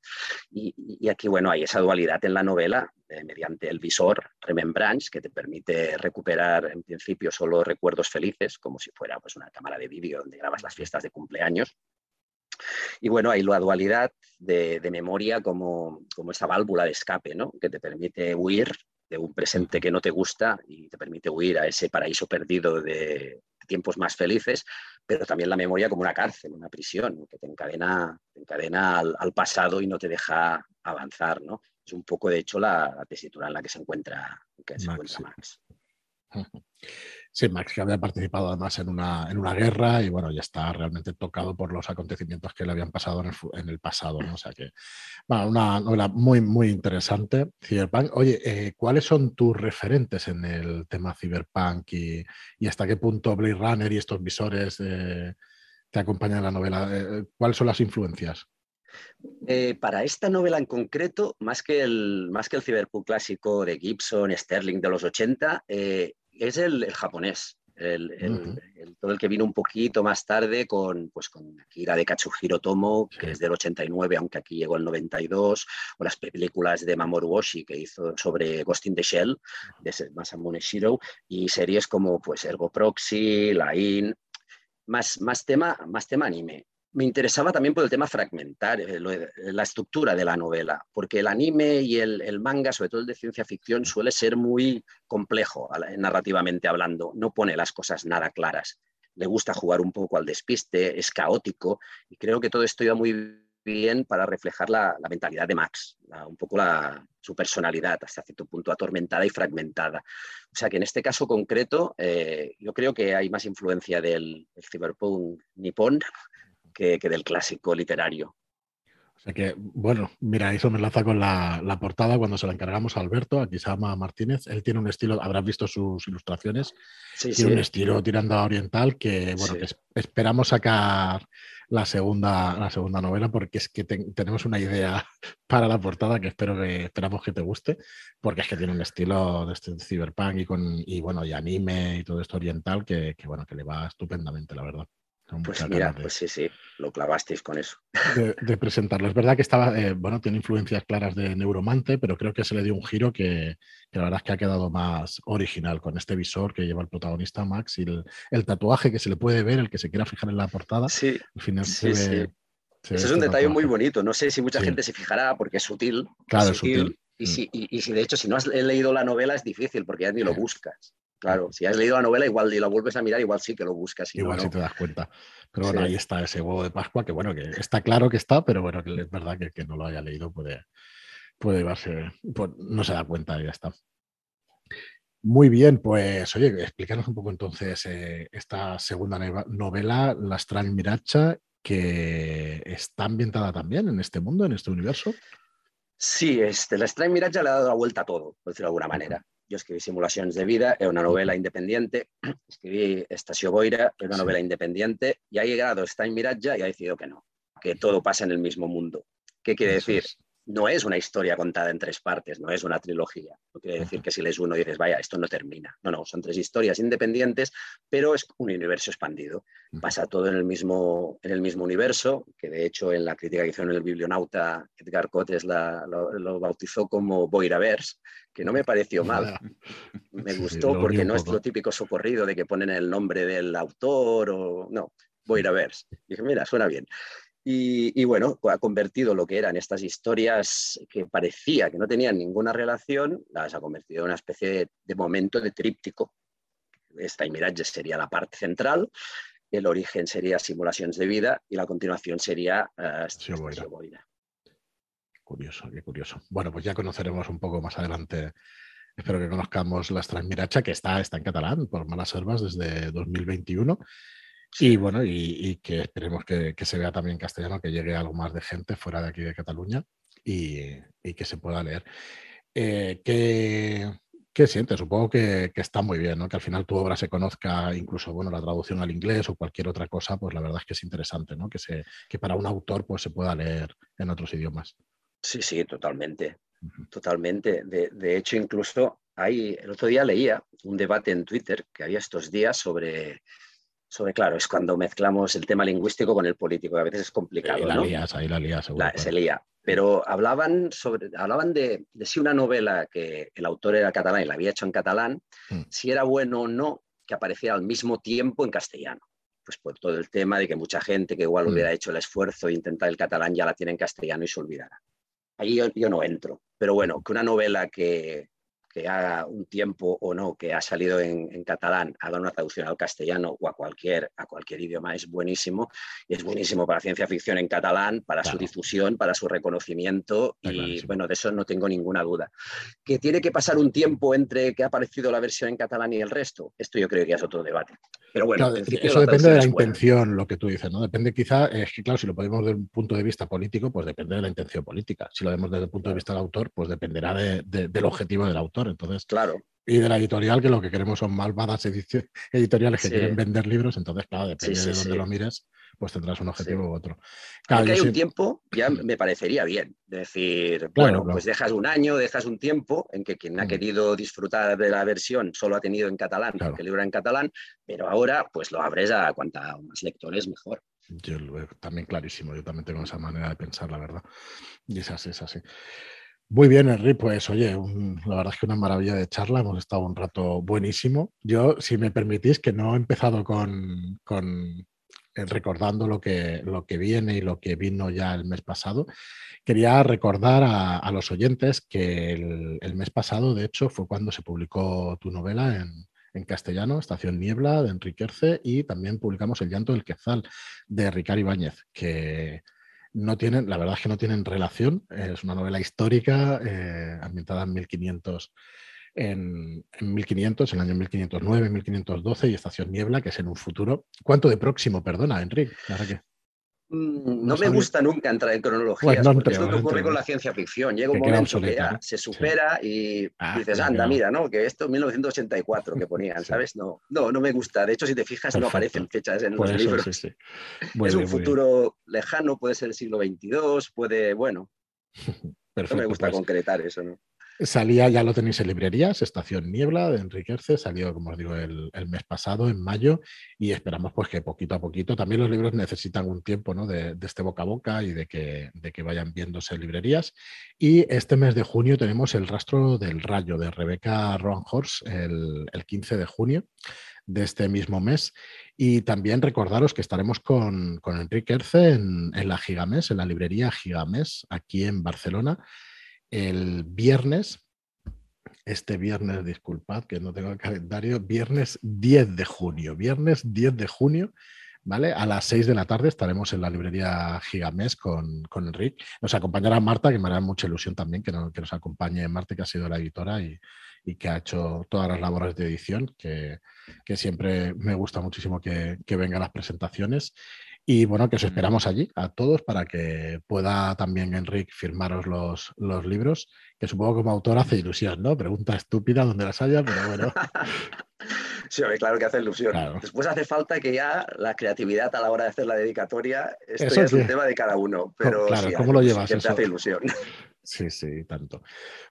Y, aquí, bueno, hay esa dualidad en la novela eh, mediante el visor Remembrance que te permite recuperar en principio solo recuerdos felices, como si fuera pues una cámara de vídeo donde grabas las fiestas de cumpleaños. Y bueno, hay la dualidad de, memoria como, como esa válvula de escape, ¿no? Que te permite huir de un presente que no te gusta y te permite huir a ese paraíso perdido de tiempos más felices, pero también la memoria como una cárcel, una prisión, que te encadena, encadena al, pasado y no te deja avanzar, ¿no? Es un poco, de hecho, la, tesitura en la que se encuentra, que se encuentra Max. [laughs] Sí, Max, que había participado además en una, en una guerra y bueno, ya está realmente tocado por los acontecimientos que le habían pasado en el, en el pasado, ¿no? O sea que, bueno, una novela muy, muy interesante, Cyberpunk. Oye, eh, ¿cuáles son tus referentes en el tema Cyberpunk y, y, hasta qué punto Blade Runner y estos visores eh, te acompañan en la novela? Eh, ¿Cuáles son las influencias? para esta novela en concreto, más que el, más que el cyberpunk clásico de Gibson, Sterling de los 80, es el, japonés. El, todo el que vino un poquito más tarde con, pues, con Akira de Katsuhiro Tomo, que es del 89, aunque aquí llegó el 92, o las películas de Mamoru Oshii que hizo sobre Ghost in the Shell, de Masamune Shiro, y series como pues, Ergo Proxy, Line, más, más, tema, más tema anime me interesaba también por el tema fragmentar, eh, la estructura de la novela, porque el anime y el, manga, sobre todo el de ciencia ficción, suele ser muy complejo narrativamente hablando, no pone las cosas nada claras, le gusta jugar un poco al despiste, es caótico, y creo que todo esto iba muy bien para reflejar la, mentalidad de Max, un poco su personalidad hasta cierto punto atormentada y fragmentada. O sea que en este caso concreto eh, yo creo que hay más influencia del, del cyberpunk nipón que, del clásico literario. O sea que, bueno, mira, eso me enlaza con la, portada cuando se la encargamos a Alberto, aquí se llama Martínez. Él tiene un estilo, habrás visto sus ilustraciones, tiene un estilo tirando a oriental que, bueno, que esperamos sacar la segunda, la segunda novela porque es que tenemos una idea [laughs] para la portada que espero que esperamos que te guste, porque es que tiene un estilo de este cyberpunk y con y bueno, y anime y todo esto oriental que, que bueno, que le va estupendamente, la verdad. Pues mira, pues sí, sí, lo clavasteis con eso. De, presentarlo. Es verdad que estaba, eh, bueno, tiene influencias claras de Neuromante, pero creo que se le dio un giro que, la verdad es que ha quedado más original con este visor que lleva el protagonista Max y el, tatuaje que se le puede ver, el que se quiera fijar en la portada. Sí, al final sí, sí. Ese es un detalle muy bonito. No sé si mucha gente se fijará porque es sutil. Claro, es sutil. Y, si, y, si de hecho, si no has leído la novela, es difícil porque ya ni lo buscas. Claro, si has leído la novela igual y la vuelves a mirar, igual sí que lo buscas. igual sí te das cuenta. Pero bueno, ahí está ese huevo de Pascua, que bueno, que está claro que está, pero bueno, que es verdad que que no lo haya leído puede, puede llevarse, pues, no se da cuenta y ya está. Muy bien, pues oye, explícanos un poco entonces eh, esta segunda novela, La Astral Miracha, que está ambientada también en este mundo, en este universo. Sí, este, La Astral Miracha le ha dado la vuelta a todo, por decirlo de alguna manera. Jo escriví Simulacions de vida, es una novela independiente. [clears throat] Escribí Estació Boira, es una novela independiente. Y ha llegado, está en Miratja y ha decidido que no, que todo pasa en el mismo mundo. ¿Qué quiere decir? No es una historia contada en tres partes, no es una trilogía. No quiere decir que si lees uno dices, vaya, esto no termina. No, no, son tres historias independientes, pero es un universo expandido. Pasa todo en el mismo, en el mismo universo, que de hecho en la crítica que hizo en el Biblionauta, Edgar Cotes lo, bautizó como Boiraverse, que no me pareció [laughs] mal. [laughs] Me gustó porque no es lo típico socorrido de que ponen el nombre del autor o no. Boiraverse. Dije, mira, suena bien. Y, bueno, ha convertido lo que eran estas historias que parecía que no tenían ninguna relación, las ha convertido en una especie de, momento de tríptico. Esta Mirage sería la parte central, el origen sería simulaciones de vida y la continuación sería uh, Curioso, qué curioso. Bueno, pues ya conoceremos un poco más adelante. Espero que conozcamos la Transmiracha, que está, está en catalán por Malas Herbas desde 2021 y bueno, y, que esperemos que, se vea también en castellano, que llegue algo más de gente fuera de aquí de Cataluña y, que se pueda leer. Eh, ¿qué, sientes? Supongo que, está muy bien, ¿no? Que al final tu obra se conozca, incluso bueno, la traducción al inglés o cualquier otra cosa, pues la verdad es que es interesante, ¿no? Que, se, que para un autor pues se pueda leer en otros idiomas. Sí, sí, totalmente. Totalmente. De, de, hecho, incluso hay, el otro día leía un debate en Twitter que había estos días sobre sobre, claro, es cuando mezclamos el tema lingüístico con el político, que a veces es complicado. la lías, ahí la lías, seguro. se lía. Pero hablaban, sobre, hablaban de, si una novela que el autor era catalán y la había hecho en catalán, mm. si era bueno o no que apareciera al mismo tiempo en castellano. Pues por todo el tema de que mucha gente que igual mm. hubiera hecho el esfuerzo de intentar el catalán ya la tiene en castellano y se olvidará. Ahí yo no entro. Pero bueno, que una novela que, que haga un tiempo o no que ha salido en, catalán, haga una traducción al castellano o a cualquier, a cualquier idioma, es buenísimo. Y es buenísimo para ciencia ficción en catalán, para su difusión, para su reconocimiento. y bueno, de eso no tengo ninguna duda. Que tiene que pasar un tiempo entre que ha aparecido la versión en catalán y el resto, esto yo creo que es otro debate. Pero bueno, eso depende de la intención, lo que tú dices, ¿no? Depende quizá, es que claro, si lo podemos desde un punto de vista político, pues depende de la intención política. Si lo vemos desde el punto de vista del autor, pues dependerá del objetivo del autor. Entonces, claro. Y de la editorial, que lo que queremos son malvadas editoriales que quieren vender libros, entonces, claro, depende de dónde lo mires, pues tendrás un objetivo u otro. Claro, hay un tiempo, ya me parecería bien. decir, bueno, pues dejas un año, dejas un tiempo en que quien ha querido disfrutar de la versión solo ha tenido en catalán, porque el libro en catalán, pero ahora pues lo abres a cuanta más lectores mejor. Yo lo veo también clarísimo, yo también tengo esa manera de pensar, la verdad. Y es así, es así. Muy bien, Henry, pues oye, la verdad es que una maravilla de charla, hemos estado un rato buenísimo. Yo, si me permitís, que no he empezado con, recordando lo que, viene y lo que vino ya el mes pasado, quería recordar a, los oyentes que el, mes pasado, de hecho, fue cuando se publicó tu novela en, castellano, Estación Niebla, de Enrique Erce, y también publicamos El llanto del Quetzal, de Ricardo Ibáñez, que no tienen, la verdad es que no tienen relación. Es una novela histórica eh, ambientada en 1500, en, en, 1500, en el año 1509, 1512 y Estación Niebla, que es en un futuro. ¿Cuánto de próximo, perdona, Enrique? Mm, no, me gusta nunca entrar en cronologías, porque es lo que ocurre con la ciencia ficción. Llega un momento que ya se supera y ah, dices, anda, mira, ¿no? Que esto es 1984 que ponían, ¿sabes? No, no, no me gusta. De hecho, si te fijas, no aparecen fechas en los libros. es un futuro lejano, puede ser el siglo XXII, puede, bueno. [laughs] no me gusta pues concretar eso, ¿no? Salía, ya lo tenéis en librerías, Estación Niebla de Enrique Erce, salió, como os digo, el, mes pasado, en mayo, y esperamos pues que poquito a poquito, también los libros necesitan un tiempo ¿no? de, este boca a boca y de que, de que vayan viéndose en librerías. Y este mes de junio tenemos El rastro del rayo de Rebeca Roanhorst, el, el 15 de junio de este mismo mes. Y también recordaros que estaremos con, con Enrique Erce en, en la Gigamés, en la librería Gigamés, aquí en Barcelona el viernes, este viernes, disculpad que no tengo el calendario, viernes 10 de junio, viernes 10 de junio, ¿vale? A las 6 de la tarde estaremos en la librería Gigamés con, con Enrique. Nos acompañará Marta, que me hará mucha ilusión también que, nos acompañe Marta, que ha sido la editora y, y, que ha hecho todas las labores de edición, que, que siempre me gusta muchísimo que, que vengan las presentaciones. Y bueno, que os esperamos allí a todos para que pueda también Enrique firmaros los, los libros, que supongo que como autor hace ilusión, ¿no? Pregunta estúpida donde las haya, pero bueno. [laughs] sí, claro que hace ilusión. Después hace falta que ya la creatividad a la hora de hacer la dedicatoria, esto es un tema de cada uno. Pero claro, ¿cómo lo llevas? Eso? hace ilusión. [laughs] Sí, sí, tanto.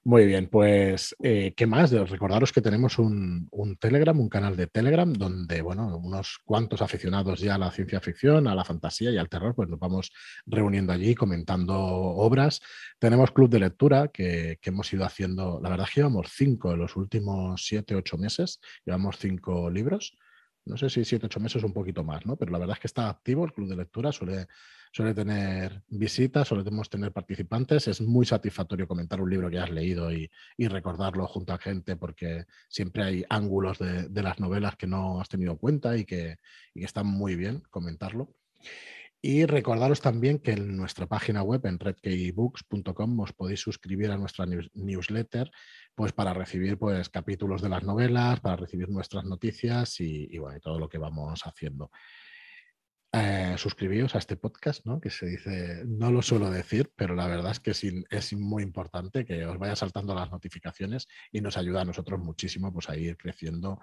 Muy bien, pues, eh, ¿qué más? Recordaros que tenemos un, Telegram, un canal de Telegram, donde, bueno, unos cuantos aficionados ya a la ciencia ficción, a la fantasía y al terror, pues nos vamos reuniendo allí, comentando obras. Tenemos club de lectura que, que hemos ido haciendo, la verdad es que llevamos cinco en los últimos siete, ocho meses, llevamos cinco libros. No sé si siete, ocho meses o un poquito más, ¿no? Pero la verdad es que está activo el club de lectura, suele suele tener visitas, solemos tener participantes. Es muy satisfactorio comentar un libro que has leído y, recordarlo junto a gente porque siempre hay ángulos de, las novelas que no has tenido cuenta y que, y están muy bien comentarlo. Y recordaros también que en nuestra página web, en redkeybooks.com, os podéis suscribir a nuestra newsletter pues para recibir pues, capítulos de las novelas, para recibir nuestras noticias y, bueno, todo lo que vamos haciendo eh, suscribíos a este podcast, ¿no? Que se dice, no lo suelo decir, pero la verdad es que es, es, muy importante que os vaya saltando las notificaciones y nos ayuda a nosotros muchísimo pues, a ir creciendo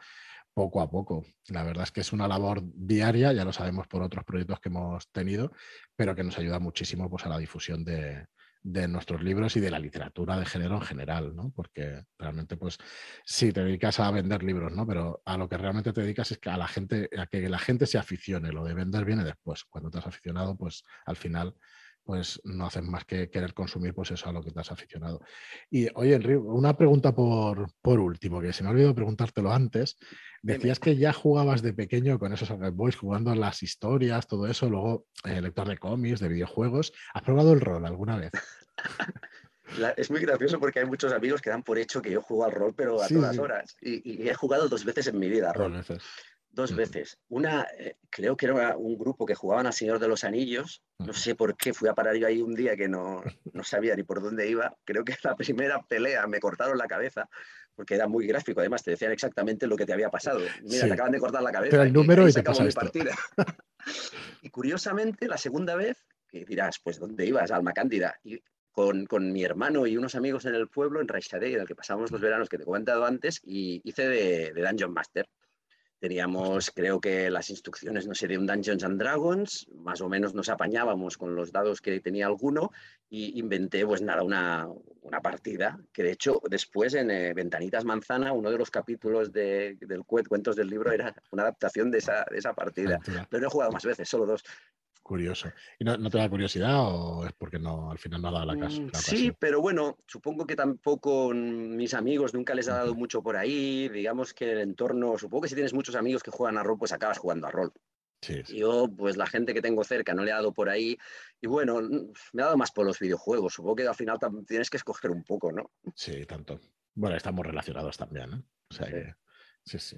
poco a poco. La verdad es que es una labor diaria, ya lo sabemos por otros proyectos que hemos tenido, pero que nos ayuda muchísimo pues, a la difusión de, de nuestros libros y de la literatura de género en general, ¿no? Porque realmente, pues, sí, te dedicas a vender libros, ¿no? Pero a lo que realmente te dedicas es que a la gente, a que la gente se aficione. Lo de vender viene después. Cuando te has aficionado, pues al final pues no haces más que querer consumir pues eso a lo que te has aficionado. Y oye, Enrique, una pregunta por, por último, que se me ha olvidado preguntártelo antes. Decías que ya jugabas de pequeño con esos Boys, jugando las historias, todo eso, luego eh, lector de cómics, de videojuegos. ¿Has probado el rol alguna vez? [laughs] es muy gracioso porque hay muchos amigos que dan por hecho que yo juego al rol, pero a todas horas. Y, he jugado dos veces en mi vida rol. Dos veces. Dos veces. Una, eh, creo que era un grupo que jugaban al Señor de los Anillos. No sé por qué fui a parar yo ahí un día que no, no sabía ni por dónde iba. Creo que la primera pelea me cortaron la cabeza porque era muy gráfico. Además, te decían exactamente lo que te había pasado. Mira, te acaban de cortar la cabeza. Pero el número y, te pasa esto. partida. [laughs] y curiosamente, la segunda vez, que dirás, pues, ¿dónde ibas? Alma Cándida. Y con, con, mi hermano y unos amigos en el pueblo, en Raishadei, en el que pasamos los veranos que te he comentado antes, y hice de, de Dungeon Master. Teníamos, creo que las instrucciones, no sé, de un Dungeons and Dragons, más o menos nos apañábamos con los dados que tenía alguno y inventé, pues nada, una, una partida, que de hecho después en eh, Ventanitas Manzana, uno de los capítulos de, del Cuentos del libro era una adaptación de esa, de esa partida. Pero no he jugado más veces, solo dos. Curioso. ¿Y no, te da curiosidad o es porque no, al final no ha dado la casa? Mm, sí, pero bueno, supongo que tampoco mis amigos nunca les ha dado mucho por ahí. Digamos que el entorno, supongo que si tienes muchos amigos que juegan a rol, pues acabas jugando a rol. Sí, Yo, pues la gente que tengo cerca no le ha dado por ahí. Y bueno, me ha dado más por los videojuegos. Supongo que al final tienes que escoger un poco, ¿no? Sí, tanto. Bueno, estamos relacionados también, ¿no? O sea que Sí, sí.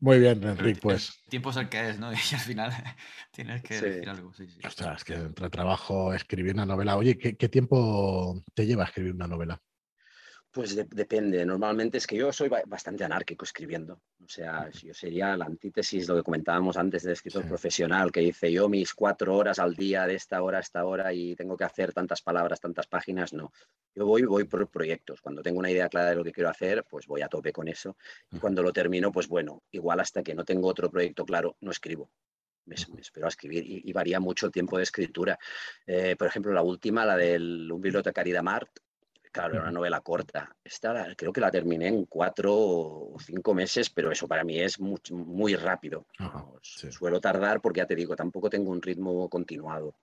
Muy bien, Enrique, pues. El tiempo es el que es, ¿no? [laughs] Y al final [laughs] tienes que decir algo. Sí, sí. Ostras, que entre trabajo, escribir una novela. Oye, ¿qué, ¿qué, tiempo te lleva a escribir una novela? Pues depende. Normalmente es que yo soy bastante anárquico escribiendo. O sea, yo sería la antítesis, lo que comentábamos antes del escritor profesional, que dice yo mis cuatro horas al día, de esta hora a esta hora, y tengo que hacer tantas palabras, tantas páginas. No. Yo voy, voy por proyectos. Cuando tengo una idea clara de lo que quiero hacer, pues voy a tope con eso. Y cuando lo termino, pues bueno, igual hasta que no tengo otro proyecto claro, no escribo. Me, espero a escribir y, varía mucho el tiempo de escritura. Eh, por ejemplo, la última, la del Un bibliotecario de Mart, Claro, era una novela corta. Esta creo que la terminé en cuatro o cinco meses, pero eso para mí es muy, muy rápido. Suelo tardar porque ya te digo, tampoco tengo un ritmo continuado.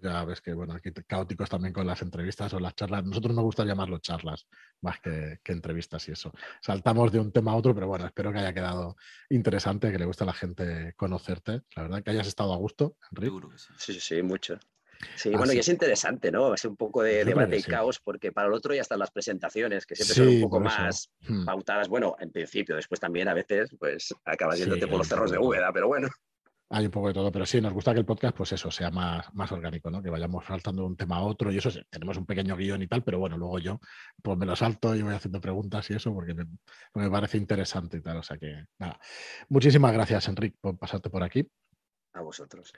Ya ves que, bueno, aquí caóticos también con las entrevistas o las charlas. Nosotros nos gusta llamarlo charlas más que, entrevistas y eso. Saltamos de un tema a otro, pero bueno, espero que haya quedado interesante, que le guste a la gente conocerte. La verdad, que hayas estado a gusto, Enrique. Sí, sí, sí, mucho. Sí, bueno, y es interesante, ¿no? Va a ser un poco de debate y caos, porque para el otro ya están las presentaciones, que siempre son un poco más hmm. pautadas. Bueno, en principio, después también a veces, pues acabas yéndote por los cerros de Úbeda, pero bueno. Hay un poco de todo, pero sí, nos gusta que el podcast, pues eso, sea más, más orgánico, ¿no? Que vayamos saltando de un tema a otro y eso, tenemos un pequeño guion y tal, pero bueno, luego yo pues me lo salto y voy haciendo preguntas y eso porque me, me parece interesante y tal. O sea que, nada. Muchísimas gracias, Enrique, por pasarte por aquí. A vosotros.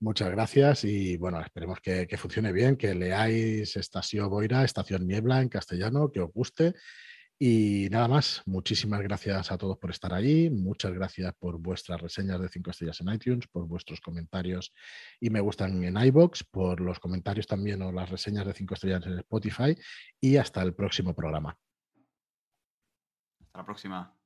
Muchas gracias y bueno, esperemos que, funcione bien, que leáis Estación Boira, Estación Niebla en castellano, que os guste Y nada más, muchísimas gracias a todos por estar ahí, muchas gracias por vuestras reseñas de 5 estrellas en iTunes, por vuestros comentarios y me gustan en iBox, por los comentarios también o las reseñas de 5 estrellas en Spotify y hasta el próximo programa. Hasta la próxima.